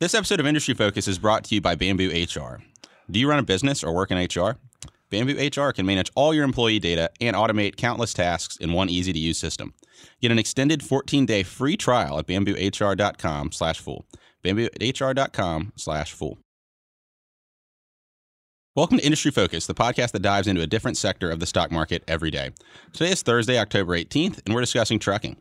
This episode of Industry Focus is brought to you by Bamboo HR. Do you run a business or work in HR? Bamboo HR can manage all your employee data and automate countless tasks in one easy to use system. Get an extended 14-day free trial at bamboohr.com slash fool. bamboohr.com slash fool. Welcome to Industry Focus, the podcast that dives into a different sector of the stock market every day. Today is Thursday, October 18th, and we're discussing trucking.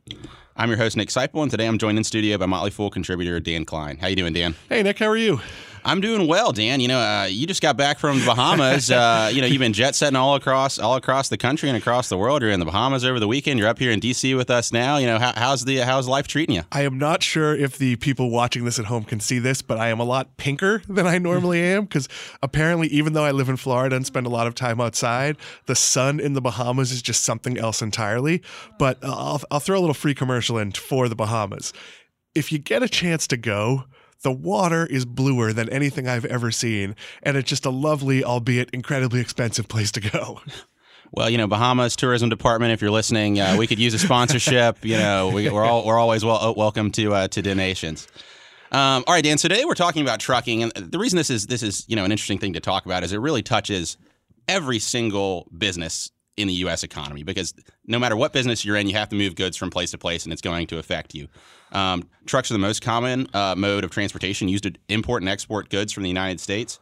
I'm your host, Nick Sciple, and today I'm joined in studio by Motley Fool contributor Dan Kline. How you doing, Dan? Hey, Nick, how are you? I'm doing well, Dan. You know, uh, you just got back from the Bahamas. uh, you know, you've been jet setting all across all across the country and across the world. You're in the Bahamas over the weekend. You're up here in DC with us now. You know, how, how's the how's life treating you? I am not sure if the people watching this at home can see this, but I am a lot pinker than I normally am because apparently, even though I live in Florida and spend a lot of time outside, the sun in the Bahamas is just something else entirely. But uh, I'll, I'll throw a little free commercial in for the Bahamas. If you get a chance to go, the water is bluer than anything I've ever seen, and it's just a lovely, albeit incredibly expensive place to go. Well, you know, Bahamas Tourism Department, if you're listening, uh, we could use a sponsorship. you know, we, are all we're always well welcome to uh, to donations. Um, all right, Dan. So today we're talking about trucking, and the reason this is this is you know an interesting thing to talk about is it really touches every single business in the U.S. economy because no matter what business you're in, you have to move goods from place to place, and it's going to affect you. Um, trucks are the most common uh, mode of transportation used to import and export goods from the United States.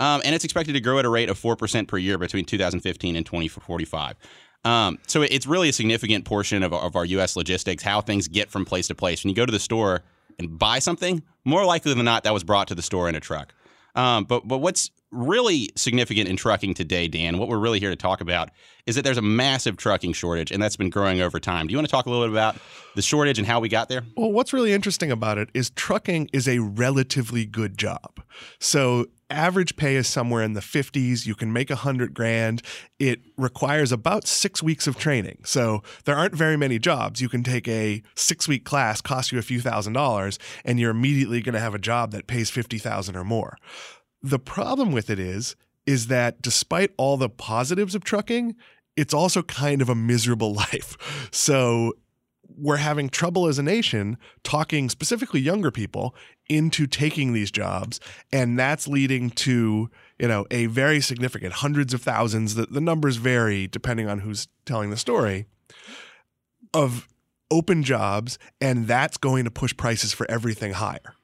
Um, and it's expected to grow at a rate of 4% per year between 2015 and 2045. Um, so it's really a significant portion of, of our U.S. logistics, how things get from place to place. When you go to the store and buy something, more likely than not, that was brought to the store in a truck. Um, but but what's really significant in trucking today, Dan, what we're really here to talk about is that there's a massive trucking shortage, and that's been growing over time. Do you want to talk a little bit about the shortage and how we got there? Well, what's really interesting about it is trucking is a relatively good job. So average pay is somewhere in the 50s. You can make a hundred grand. It requires about six weeks of training. So there aren't very many jobs. You can take a six week class, cost you a few thousand dollars, and you're immediately going to have a job that pays 50,000 or more. The problem with it is, is that despite all the positives of trucking, it's also kind of a miserable life. So we're having trouble as a nation talking specifically younger people into taking these jobs and that's leading to you know a very significant hundreds of thousands the, the numbers vary depending on who's telling the story of open jobs and that's going to push prices for everything higher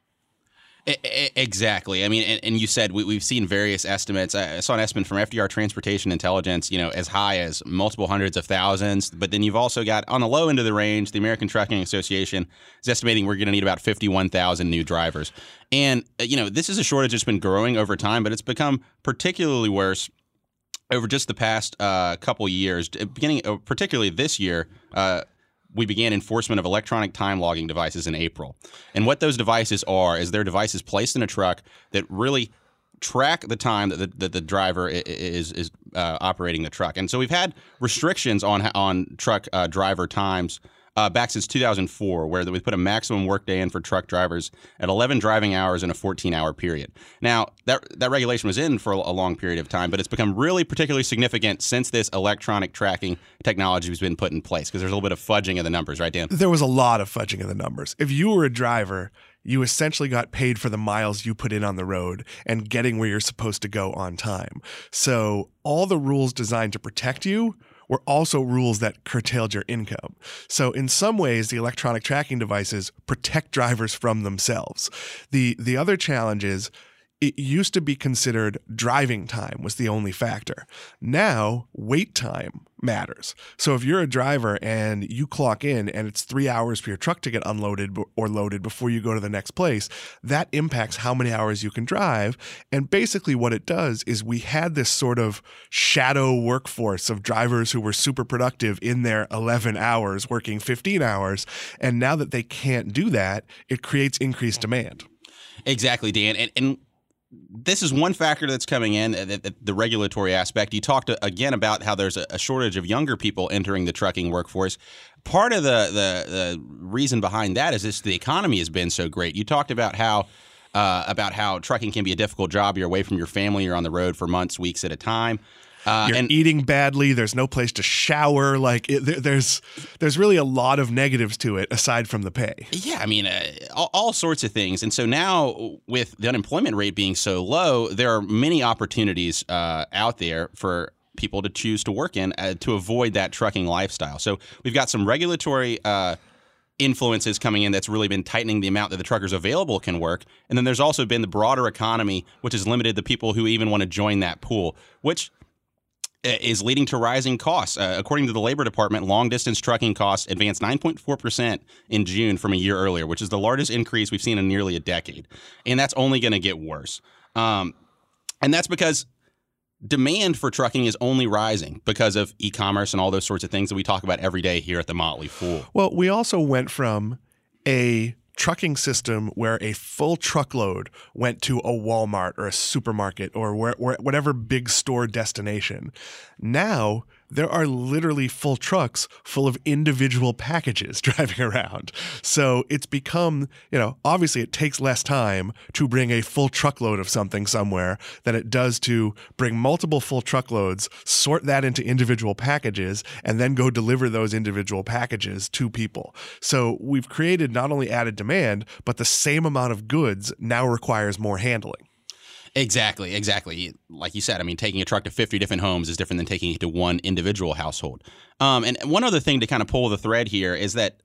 Exactly. I mean, and, and you said we, have seen various estimates. I saw an estimate from FTR Transportation Intelligence, you know, as high as multiple hundreds of thousands. But then you've also got on the low end of the range, the American Trucking Association is estimating we're going to need about 51,000 new drivers. And, uh, you know, this is a shortage that's been growing over time, but it's become particularly worse over just the past uh, couple years, beginning uh, particularly this year. Uh, we began enforcement of electronic time logging devices in April. And what those devices are is they're devices placed in a truck that really track the time that the, that the driver is is uh, operating the truck. And so we've had restrictions on on truck uh, driver times uh, back since 2004, where we put a maximum workday in for truck drivers at 11 driving hours in a 14-hour period. Now, that that regulation was in for a long period of time, but it's become really particularly significant since this electronic tracking technology has been put in place because there's a little bit of fudging of the numbers, right, Dan? There was a lot of fudging of the numbers. If you were a driver, you essentially got paid for the miles you put in on the road and getting where you're supposed to go on time. So all the rules designed to protect you were also rules that curtailed your income. So in some ways, the electronic tracking devices protect drivers from themselves. The the other challenge is it used to be considered driving time was the only factor. Now, wait time matters. So if you're a driver and you clock in and it's three hours for your truck to get unloaded or loaded before you go to the next place, that impacts how many hours you can drive. And basically, what it does is we had this sort of shadow workforce of drivers who were super productive in their 11 hours, working 15 hours. And now that they can't do that, it creates increased demand. Exactly, Dan. And, and this is one factor that's coming in the, the regulatory aspect. You talked uh, again about how there's a, shortage of younger people entering the trucking workforce. Part of the, the, the reason behind that is this the economy has been so great. You talked about how uh, about how trucking can be a difficult job. You're away from your family. You're on the road for months weeks at a time Uh, You're and eating badly. There's no place to shower. Like it, there, there's there's really a lot of negatives to it aside from the pay. Yeah, I mean, uh, all, all sorts of things. And so now, with the unemployment rate being so low, there are many opportunities uh, out there for people to choose to work in uh, to avoid that trucking lifestyle. So we've got some regulatory uh, influences coming in that's really been tightening the amount that the truckers available can work. And then there's also been the broader economy, which has limited the people who even want to join that pool, which is leading to rising costs. Uh, according to the Labor Department, long distance trucking costs advanced 9.4% in June from a year earlier, which is the largest increase we've seen in nearly a decade. And that's only going to get worse. Um, and that's because demand for trucking is only rising because of e-commerce and all those sorts of things that we talk about every day here at the Motley Fool. Well, we also went from a trucking system where a full truckload went to a Walmart or a supermarket or where, where, whatever big store destination. Now there are literally full trucks full of individual packages driving around. So it's become, you know, obviously it takes less time to bring a full truckload of something somewhere than it does to bring multiple full truckloads, sort that into individual packages, and then go deliver those individual packages to people. So we've created not only added demand, but the same amount of goods now requires more handling. Exactly, exactly. Like you said, I mean, taking a truck to 50 different homes is different than taking it to one individual household. Um, and one other thing to kind of pull the thread here is that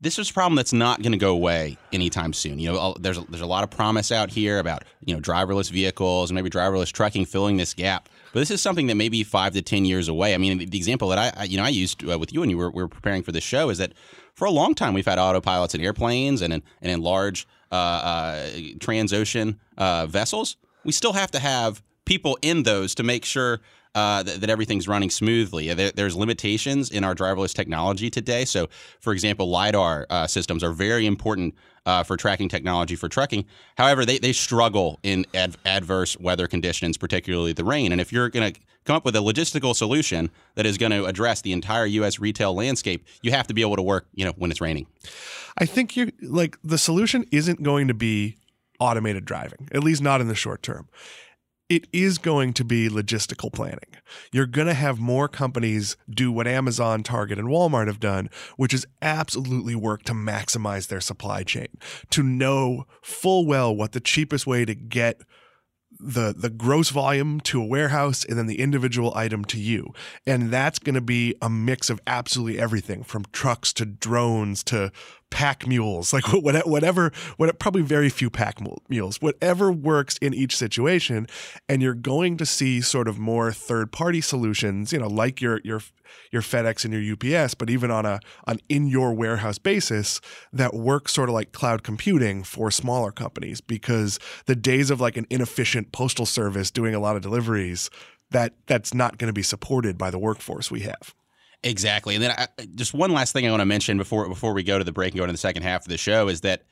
this is a problem that's not going to go away anytime soon. You know, there's a, there's a lot of promise out here about you know driverless vehicles and maybe driverless trucking filling this gap. But this is something that may be five to ten years away. I mean, the, example that I, I, you know I used uh, with you and you were, we were preparing for this show is that for a long time we've had autopilots in airplanes and in, and in large uh, uh, transocean uh, vessels we still have to have people in those to make sure uh, that, that, everything's running smoothly. There, there's limitations in our driverless technology today. So, for example, LiDAR uh, systems are very important uh, for tracking technology for trucking. However, they, they struggle in ad- adverse weather conditions, particularly the rain. And if you're going to come up with a logistical solution that is going to address the entire U.S. retail landscape, you have to be able to work, you know, when it's raining. I think you like the solution isn't going to be automated driving, at least not in the short term. It is going to be logistical planning. You're going to have more companies do what Amazon, Target, and Walmart have done, which is absolutely work to maximize their supply chain, to know full well what the cheapest way to get the the gross volume to a warehouse and then the individual item to you and that's going to be a mix of absolutely everything from trucks to drones to pack mules, like whatever, what probably very few pack mules, whatever works in each situation. And you're going to see sort of more third party solutions, you know, like your, your, your FedEx and your UPS, but even on a, an in your warehouse basis that works sort of like cloud computing for smaller companies because the days of like an inefficient postal service doing a lot of deliveries, that that's not going to be supported by the workforce we have. Exactly. And then I, just one last thing I want to mention before before we go to the break and go to the second half of the show is that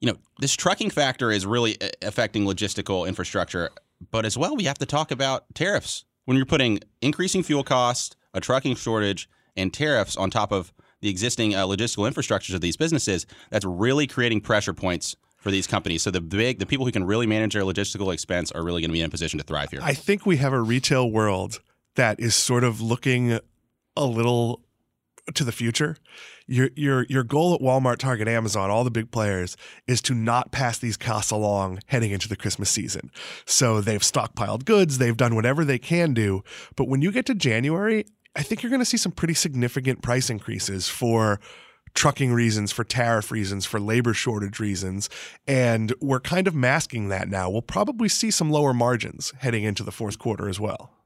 you know this trucking factor is really uh, affecting logistical infrastructure, but as well we have to talk about tariffs. When you're putting increasing fuel costs, a trucking shortage, and tariffs on top of the existing uh, logistical infrastructures of these businesses, that's really creating pressure points for these companies. So the big, the people who can really manage their logistical expense are really going to be in a position to thrive here. I think we have a retail world that is sort of looking a little to the future. Your your your goal at Walmart, Target, Amazon, all the big players is to not pass these costs along heading into the Christmas season. So they've stockpiled goods, they've done whatever they can do, but when you get to January, I think you're going to see some pretty significant price increases for trucking reasons, for tariff reasons, for labor shortage reasons. And we're kind of masking that now. We'll probably see some lower margins heading into the fourth quarter as well.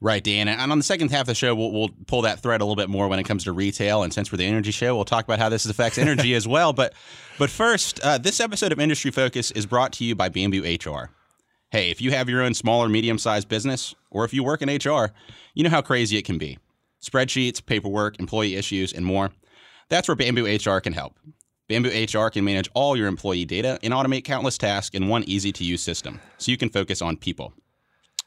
Right, Dan. And on the second half of the show, we'll, we'll, pull that thread a little bit more when it comes to retail. And since we're the energy show, we'll talk about how this affects energy as well. But, but first, uh, this episode of Industry Focus is brought to you by Bamboo HR. Hey, if you have your own small or medium sized business, or if you work in HR, you know how crazy it can be spreadsheets, paperwork, employee issues, and more. That's where Bamboo HR can help. Bamboo HR can manage all your employee data and automate countless tasks in one easy to use system so you can focus on people.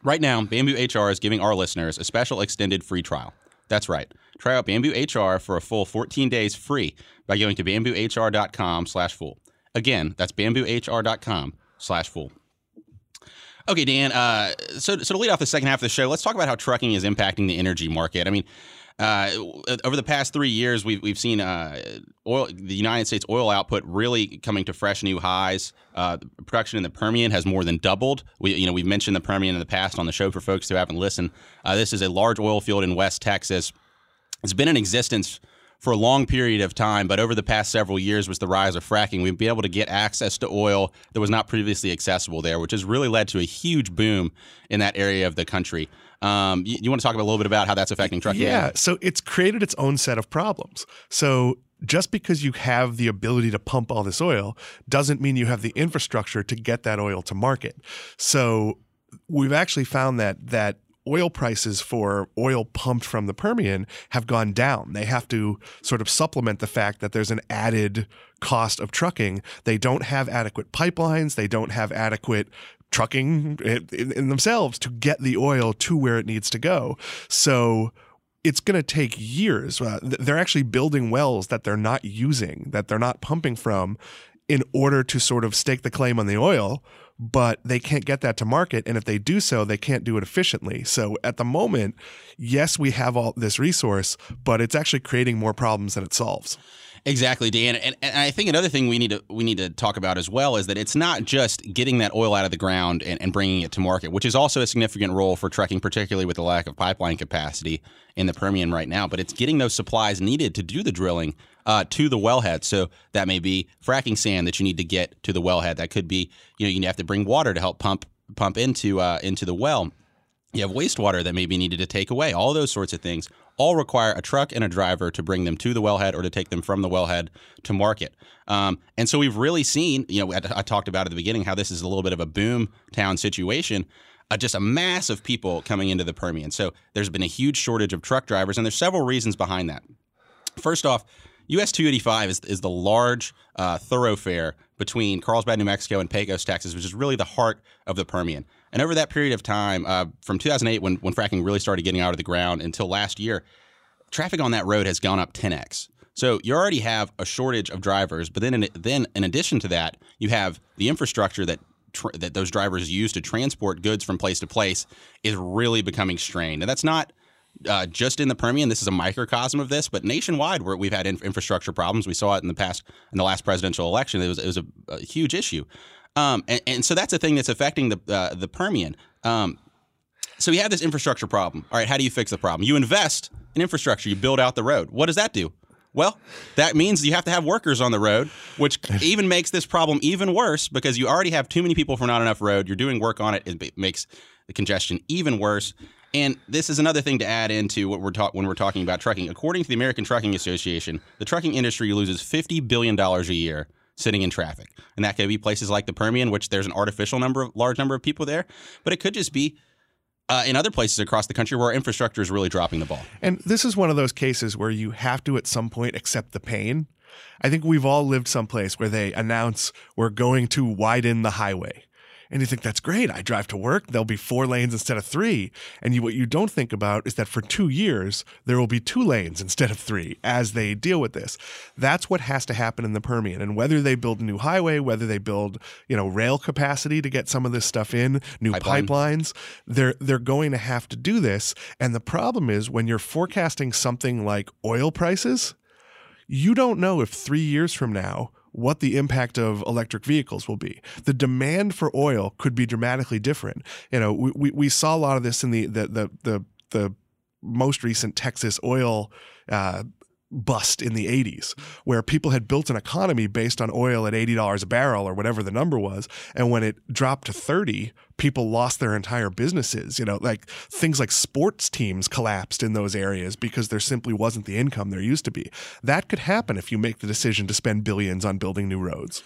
Right now, Bamboo HR is giving our listeners a special extended free trial. That's right. Try out Bamboo HR for a full 14 days free by going to bamboohr.com slash fool. Again, that's bamboohr.com slash fool. Okay, Dan. Uh, so, so to lead off the second half of the show, let's talk about how trucking is impacting the energy market. I mean, uh, over the past three years, we've we've seen uh, oil, the United States oil output really coming to fresh new highs. Uh, production in the Permian has more than doubled. We, you know, we've mentioned the Permian in the past on the show for folks who haven't listened. Uh, this is a large oil field in West Texas. It's been in existence for a long period of time, but over the past several years, with the rise of fracking, we've been able to get access to oil that was not previously accessible there, which has really led to a huge boom in that area of the country. Um, you, you, want to talk a little bit about how that's affecting trucking? Yeah, so it's created its own set of problems. So just because you have the ability to pump all this oil doesn't mean you have the infrastructure to get that oil to market. So we've actually found that that oil prices for oil pumped from the Permian have gone down. They have to sort of supplement the fact that there's an added cost of trucking. They don't have adequate pipelines, they don't have adequate trucking in, themselves to get the oil to where it needs to go. So it's going to take years. Uh, they're actually building wells that they're not using, that they're not pumping from in order to sort of stake the claim on the oil but they can't get that to market. And if they do so, they can't do it efficiently. So at the moment, yes, we have all this resource, but it's actually creating more problems than it solves. Exactly, Dan. And, and I think another thing we need to we need to talk about as well is that it's not just getting that oil out of the ground and, and bringing it to market, which is also a significant role for trucking, particularly with the lack of pipeline capacity in the Permian right now. But it's getting those supplies needed to do the drilling uh, to the wellhead. So that may be fracking sand that you need to get to the wellhead. That could be you know you have to bring water to help pump pump into uh, into the well. You have wastewater that may be needed to take away. All those sorts of things all require a truck and a driver to bring them to the wellhead or to take them from the wellhead to market. Um, and so we've really seen, you know, I, talked about at the beginning how this is a little bit of a boom town situation. Uh, just a mass of people coming into the Permian. So there's been a huge shortage of truck drivers, and there's several reasons behind that. First off, US 285 is, is the large uh, thoroughfare between Carlsbad, New Mexico, and Pecos, Texas, which is really the heart of the Permian. And over that period of time, uh, from 2008, when, when fracking really started getting out of the ground until last year, traffic on that road has gone up 10x. So you already have a shortage of drivers, but then in, then in addition to that, you have the infrastructure that that those drivers use to transport goods from place to place is really becoming strained. And that's not uh, just in the Permian. This is a microcosm of this, but nationwide, where we've had infrastructure problems. We saw it in the past in the last presidential election. It was it was a, a huge issue. Um, and, and, so that's a thing that's affecting the uh, the Permian. Um, so we have this infrastructure problem. All right, how do you fix the problem? You invest in infrastructure. You build out the road. What does that do? Well, that means you have to have workers on the road, which even makes this problem even worse because you already have too many people for not enough road. You're doing work on it. It makes the congestion even worse. And this is another thing to add into what we're talking when we're talking about trucking. According to the American Trucking Association, the trucking industry loses fifty billion dollars a year sitting in traffic. And that could be places like the Permian, which there's an artificial number of large number of people there, but it could just be uh, in other places across the country where infrastructure is really dropping the ball. And this is one of those cases where you have to at some point accept the pain. I think we've all lived someplace where they announce we're going to widen the highway and you think that's great. I drive to work. There'll be four lanes instead of three. And you, what you don't think about is that for two years, there will be two lanes instead of three as they deal with this. That's what has to happen in the Permian. And whether they build a new highway, whether they build, you know, rail capacity to get some of this stuff in, new Pipeline. pipelines, they're, they're going to have to do this. And the problem is when you're forecasting something like oil prices, you don't know if three years from now, what the impact of electric vehicles will be. The demand for oil could be dramatically different. You know, we, we, saw a lot of this in the the the the, the most recent Texas oil uh, bust in the 80s, where people had built an economy based on oil at $80 a barrel or whatever the number was. And when it dropped to 30, people lost their entire businesses. You know, like things like sports teams collapsed in those areas because there simply wasn't the income there used to be. That could happen if you make the decision to spend billions on building new roads.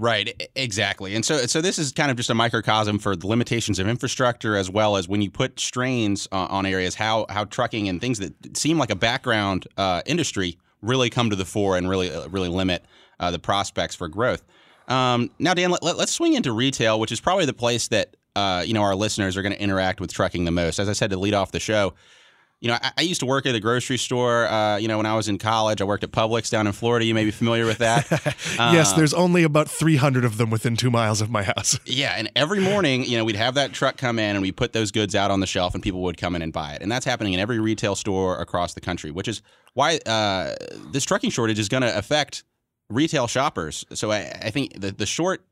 Right, exactly. And so so this is kind of just a microcosm for the limitations of infrastructure as well as when you put strains on, on areas how how trucking and things that seem like a background uh, industry really come to the fore and really uh, really limit uh, the prospects for growth. Um, now, Dan, let, us swing into retail, which is probably the place that uh, you know our listeners are going to interact with trucking the most. As I said to lead off the show, you know, I, I, used to work at a grocery store. Uh, you know, when I was in college, I worked at Publix down in Florida. You may be familiar with that. yes, uh, there's only about 300 of them within two miles of my house. Yeah, and every morning, you know, we'd have that truck come in and we put those goods out on the shelf, and people would come in and buy it. And that's happening in every retail store across the country, which is why uh, this trucking shortage is going to affect retail shoppers. So I, I think the the short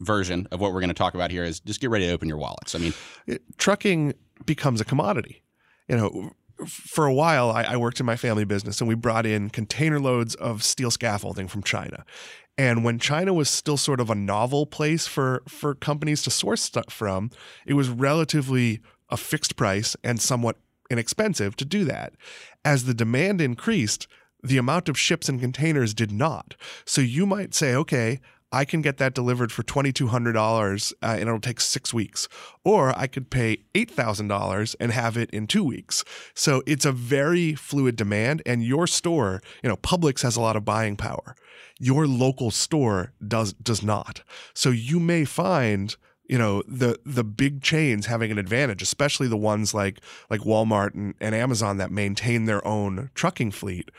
version of what we're going to talk about here is just get ready to open your wallets. I mean, it, trucking becomes a commodity you know, for a while, I, I, worked in my family business and we brought in container loads of steel scaffolding from China. And when China was still sort of a novel place for, for companies to source stuff from, it was relatively a fixed price and somewhat inexpensive to do that. As the demand increased, the amount of ships and containers did not. So you might say, okay, I can get that delivered for $2,200 uh, and it'll take six weeks. Or I could pay $8,000 and have it in two weeks. So it's a very fluid demand. And your store, you know, Publix has a lot of buying power. Your local store does does not. So you may find you know the the big chains having an advantage especially the ones like like Walmart and, and Amazon that maintain their own trucking fleet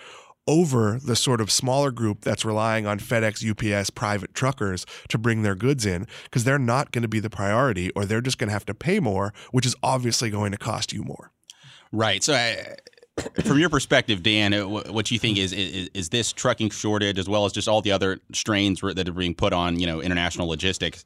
over the sort of smaller group that's relying on FedEx, UPS, private truckers to bring their goods in because they're not going to be the priority or they're just going to have to pay more, which is obviously going to cost you more. Right. So, I, from your perspective, Dan, uh, what you think is, is, is this trucking shortage, as well as just all the other strains that are being put on, you know, international logistics,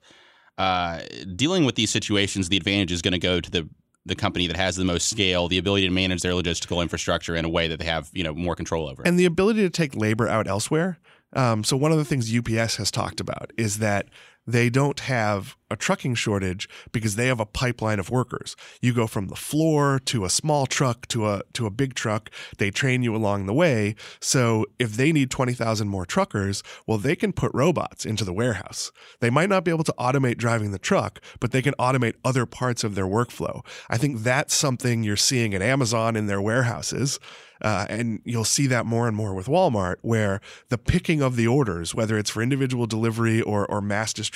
uh, dealing with these situations, the advantage is going to go to the the company that has the most scale, the ability to manage their logistical infrastructure in a way that they have you know more control over, and the ability to take labor out elsewhere. Um, so one of the things UPS has talked about is that they don't have a trucking shortage because they have a pipeline of workers. You go from the floor to a small truck to a to a big truck. They train you along the way. So if they need 20,000 more truckers, well they can put robots into the warehouse. They might not be able to automate driving the truck, but they can automate other parts of their workflow. I think that's something you're seeing at Amazon in their warehouses uh, and you'll see that more and more with Walmart, where the picking of the orders, whether it's for individual delivery or, or mass distribution,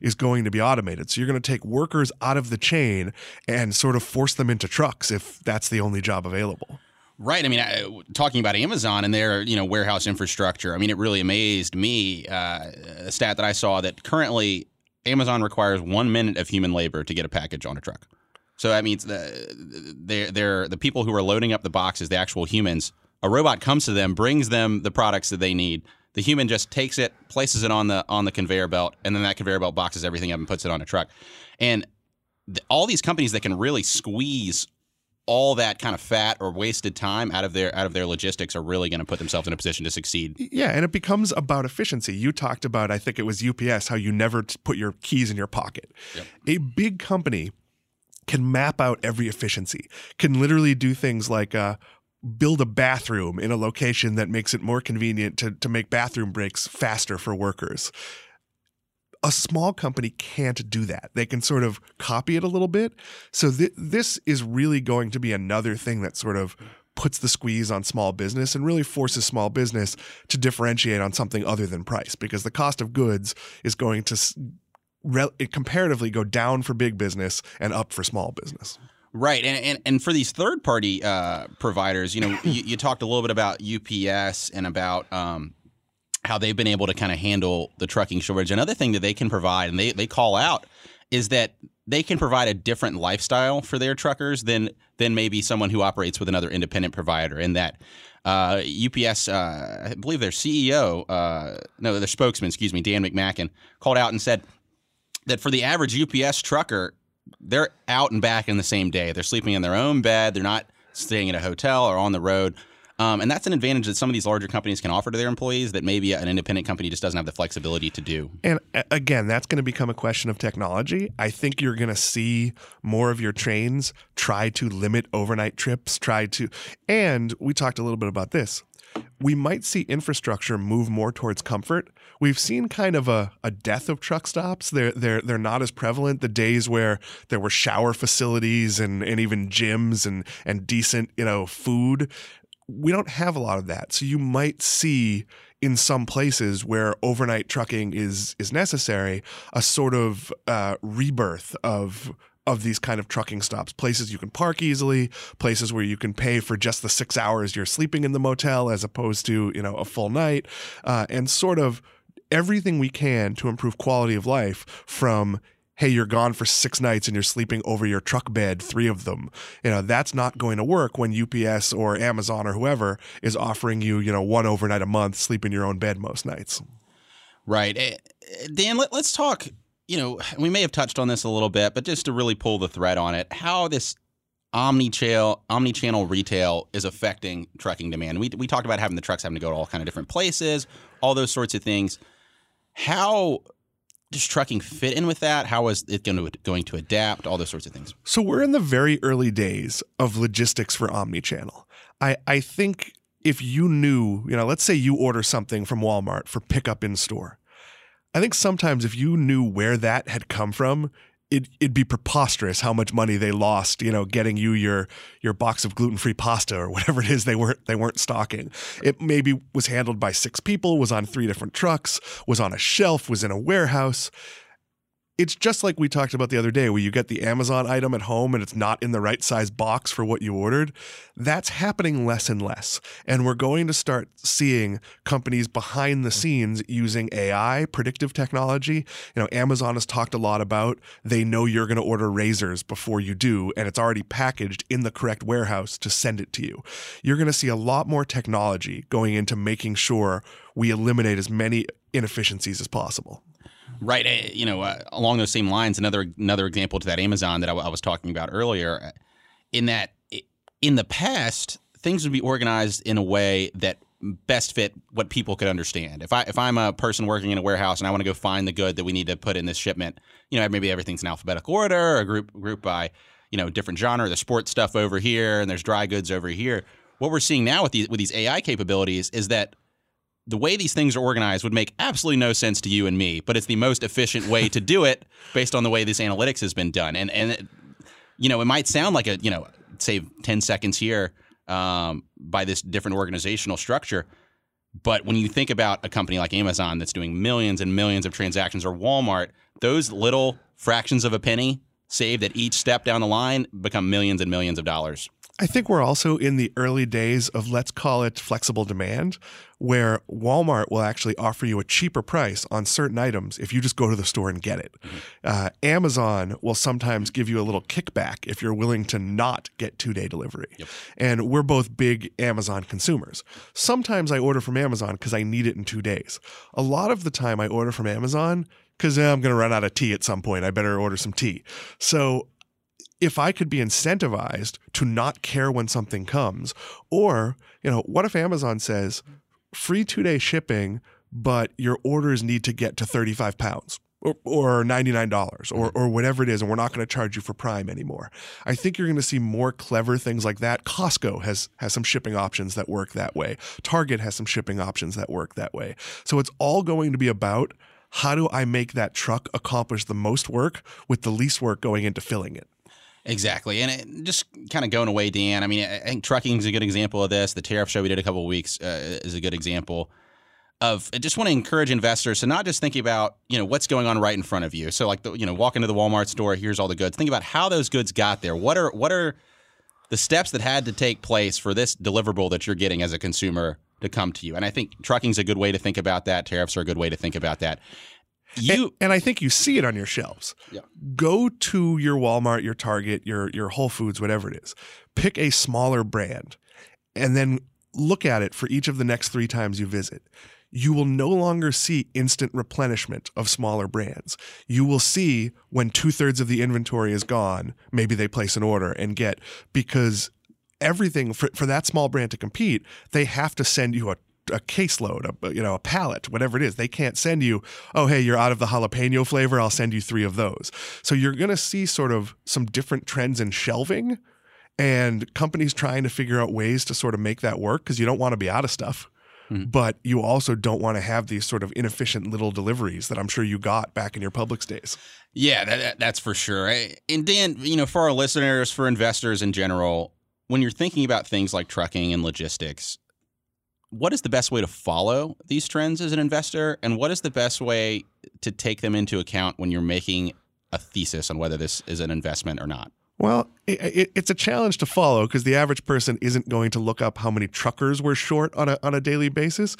is going to be automated. So you're going to take workers out of the chain and sort of force them into trucks if that's the only job available. Right. I mean, I, talking about Amazon and their you know warehouse infrastructure. I mean, it really amazed me. Uh, a stat that I saw that currently Amazon requires one minute of human labor to get a package on a truck. So that means the they're, they're the people who are loading up the boxes, the actual humans. A robot comes to them, brings them the products that they need. The human just takes it, places it on the on the conveyor belt, and then that conveyor belt boxes everything up and puts it on a truck. And the, all these companies that can really squeeze all that kind of fat or wasted time out of their out of their logistics are really going to put themselves in a position to succeed. Yeah, and it becomes about efficiency. You talked about I think it was UPS how you never put your keys in your pocket. Yep. A big company can map out every efficiency, can literally do things like uh, build a bathroom in a location that makes it more convenient to, to make bathroom breaks faster for workers. A small company can't do that. They can sort of copy it a little bit. So th- this is really going to be another thing that sort of puts the squeeze on small business and really forces small business to differentiate on something other than price because the cost of goods is going to re- comparatively go down for big business and up for small business. Right, and and, and for these third party uh, providers, you know, you, you, talked a little bit about UPS and about um, how they've been able to kind of handle the trucking shortage. Another thing that they can provide, and they they call out, is that they can provide a different lifestyle for their truckers than than maybe someone who operates with another independent provider. In that, uh, UPS, uh, I believe their CEO, uh, no, their spokesman, excuse me, Dan McMackin, called out and said that for the average UPS trucker, they're out and back in the same day. They're sleeping in their own bed. They're not staying at a hotel or on the road. Um, and that's an advantage that some of these larger companies can offer to their employees that maybe an independent company just doesn't have the flexibility to do. And again, that's going to become a question of technology. I think you're going to see more of your trains try to limit overnight trips, try to, and we talked a little bit about this we might see infrastructure move more towards comfort. We've seen kind of a, a death of truck stops. They're they're they're not as prevalent. The days where there were shower facilities and, and even gyms and and decent, you know, food. We don't have a lot of that. So you might see in some places where overnight trucking is is necessary, a sort of uh, rebirth of of these kind of trucking stops. Places you can park easily places where you can pay for just the six hours you're sleeping in the motel as opposed to you know a full night. Uh, and sort of everything we can to improve quality of life from hey you're gone for six nights and you're sleeping over your truck bed three of them. You know that's not going to work when ups or amazon or whoever is offering you you know one overnight a month sleep in your own bed most nights. Right. Eh, eh, dan let's talk you know, we may have touched on this a little bit, but just to really pull the thread on it, how this omni-channel omni-channel retail is affecting trucking demand. We we talked about having the trucks having to go to all kind of different places, all those sorts of things. How does trucking fit in with that? How is it going to going to adapt? All those sorts of things. So we're in the very early days of logistics for omni-channel. I I think if you knew, you know, let's say you order something from Walmart for pickup in store I think sometimes if you knew where that had come from, it, it'd be preposterous how much money they lost, you know, getting you your your box of gluten free pasta or whatever it is they weren't they weren't stocking. It maybe was handled by six people, was on three different trucks, was on a shelf, was in a warehouse it's just like we talked about the other day where you get the Amazon item at home and it's not in the right size box for what you ordered. That's happening less and less. And we're going to start seeing companies behind the scenes using AI, predictive technology. You know, Amazon has talked a lot about they know you're going to order razors before you do, and it's already packaged in the correct warehouse to send it to you. You're going to see a lot more technology going into making sure we eliminate as many inefficiencies as possible. Right. Eh, you know, uh, along those same lines, another another example to that Amazon that I was talking about earlier, in that in the past things would be organized in a way that best fit what people could understand. If I if I'm a person working in a warehouse and I want to go find the good that we need to put in this shipment, you know, maybe everything's in alphabetical order, or group group by you know different genre. There's sports stuff over here, and there's dry goods over here. What we're seeing now with these with these AI capabilities is that the way these things are organized would make absolutely no sense to you and me, but it's the most efficient way to do it based on the way this analytics has been done. And and it, you know, it might sound like a you know save ten seconds here um, by this different organizational structure, but when you think about a company like Amazon that's doing millions and millions of transactions, or Walmart, those little fractions of a penny saved at each step down the line become millions and millions of dollars. I think we're also in the early days of let's call it flexible demand, where Walmart will actually offer you a cheaper price on certain items if you just go to the store and get it. Mm-hmm. Uh, Amazon will sometimes give you a little kickback if you're willing to not get two day delivery. Yep. And we're both big Amazon consumers. Sometimes I order from Amazon because I need it in two days. A lot of the time I order from Amazon because eh, I'm going to run out of tea at some point. I better order some tea. So if I could be incentivized to not care when something comes, or, you know, what if Amazon says free two day shipping, but your orders need to get to 35 pounds? Or, or $99 or, mm-hmm. or whatever it is, and we're not going to charge you for Prime anymore. I think you're going to see more clever things like that. Costco has has some shipping options that work that way. Target has some shipping options that work that way. So it's all going to be about how do I make that truck accomplish the most work with the least work going into filling it. Exactly. And it, just kind of going away, Dan. I mean, I think trucking is a good example of this. The tariff show we did a couple weeks uh, is a good example of I just want to encourage investors to not just think about, you know, what's going on right in front of you. So like the, you know, walk into the Walmart store, here's all the goods. Think about how those goods got there. What are what are the steps that had to take place for this deliverable that you're getting as a consumer to come to you? And I think trucking is a good way to think about that. Tariffs are a good way to think about that. You and, and, I think you see it on your shelves. Yeah. Go to your Walmart, your Target, your your Whole Foods, whatever it is. Pick a smaller brand and then look at it for each of the next 3 times you visit. You will no longer see instant replenishment of smaller brands. You will see when two thirds of the inventory is gone, maybe they place an order and get because everything for, for that small brand to compete, they have to send you a a caseload, a, you know, a pallet, whatever it is. They can't send you, oh, hey, you're out of the jalapeno flavor. I'll send you three of those. So you're going to see sort of some different trends in shelving and companies trying to figure out ways to sort of make that work because you don't want to be out of stuff. Mm-hmm. But you also don't want to have these sort of inefficient little deliveries that I'm sure you got back in your Publix days. Yeah, that, that, that's for sure. And Dan, you know, for our listeners, for investors in general, when you're thinking about things like trucking and logistics, what is the best way to follow these trends as an investor and what is the best way to take them into account when you're making a thesis on whether this is an investment or not? Well, it, it, it's a challenge to follow because the average person isn't going to look up how many truckers we're short on a, on a daily basis.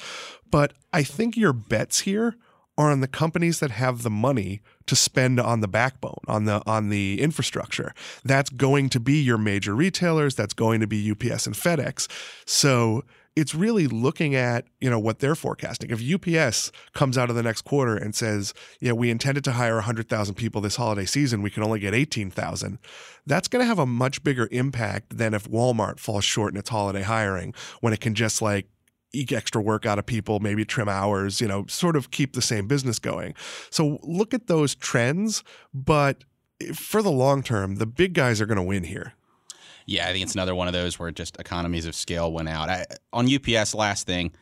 But I think your bets here are on the companies that have the money to spend on the backbone, on the on the infrastructure. That's going to be your major retailers, that's going to be UPS and FedEx. So it's really looking at you know what they're forecasting. If UPS comes out of the next quarter and says, "Yeah, we intended to hire 100,000 people this holiday season, we can only get 18,000," that's going to have a much bigger impact than if Walmart falls short in its holiday hiring when it can just like eke extra work out of people, maybe trim hours, you know, sort of keep the same business going. So look at those trends, but eh, for the long term, the big guys are going to win here. Yeah, I think it's another one of those where just economies of scale went out. I, on UPS, last thing,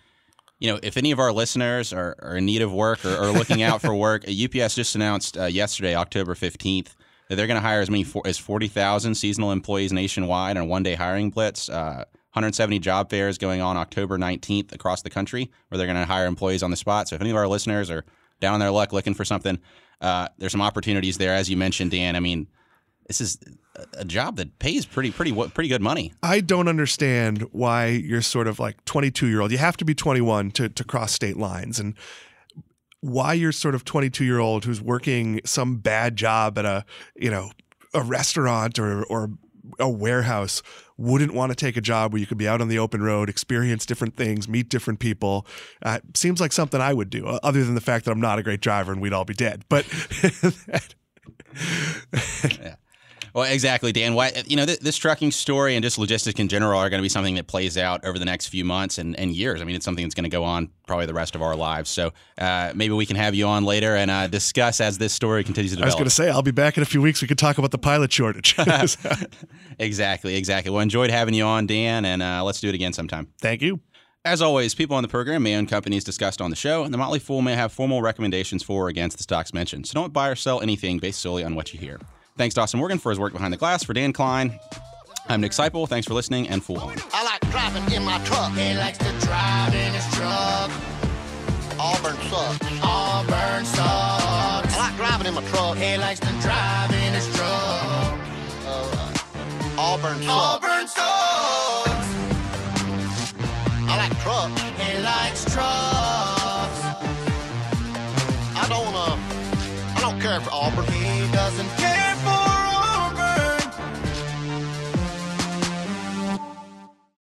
you know, if any of our listeners are, are in need of work or, or looking out for work, UPS just announced uh, yesterday, October 15th, that they're going to hire as many for, as 40,000 seasonal employees nationwide on a one day hiring blitz. Uh, 170 job fairs going on October 19th across the country where they're going to hire employees on the spot. So if any of our listeners are down on their luck looking for something, uh, there's some opportunities there. As you mentioned, Dan, I mean, this is a job that pays pretty pretty pretty good money. I don't understand why you're sort of like 22 year old. You have to be 21 to to cross state lines, and why you're sort of 22 year old who's working some bad job at a you know a restaurant or or a warehouse wouldn't want to take a job where you could be out on the open road, experience different things, meet different people. Uh, seems like something I would do, other than the fact that I'm not a great driver and we'd all be dead. But yeah. Well, exactly, Dan. Why, you know, th- this trucking story and just logistics in general are going to be something that plays out over the next few months and, and years. I mean, it's something that's going to go on probably the rest of our lives. So uh, maybe we can have you on later and uh, discuss as this story continues to develop. I was going to say, I'll be back in a few weeks. We could talk about the pilot shortage. exactly, exactly. Well, enjoyed having you on, Dan, and uh, let's do it again sometime. Thank you. As always, people on the program may own companies discussed on the show, and the Motley Fool may have formal recommendations for or against the stocks mentioned. So don't buy or sell anything based solely on what you hear. Thanks to Austin Morgan for his work behind the glass. For Dan Kline, I'm Nick Sciple. Thanks for listening and Fool On. I like driving in my truck. He likes to drive in his truck. Auburn sucks. Auburn sucks. I like driving in my truck. He likes to drive in his truck. Uh, Auburn sucks. Auburn sucks. I like trucks. He likes trucks. I don't uh, I don't care for Auburn. He doesn't care.